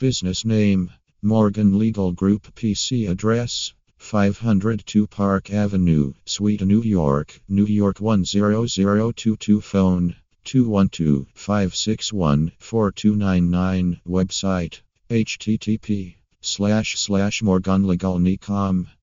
Business name Morgan Legal Group PC address 502 Park Avenue, Suite New York, New York 10022 phone 212 561 4299 website http slash slash morganlegal.com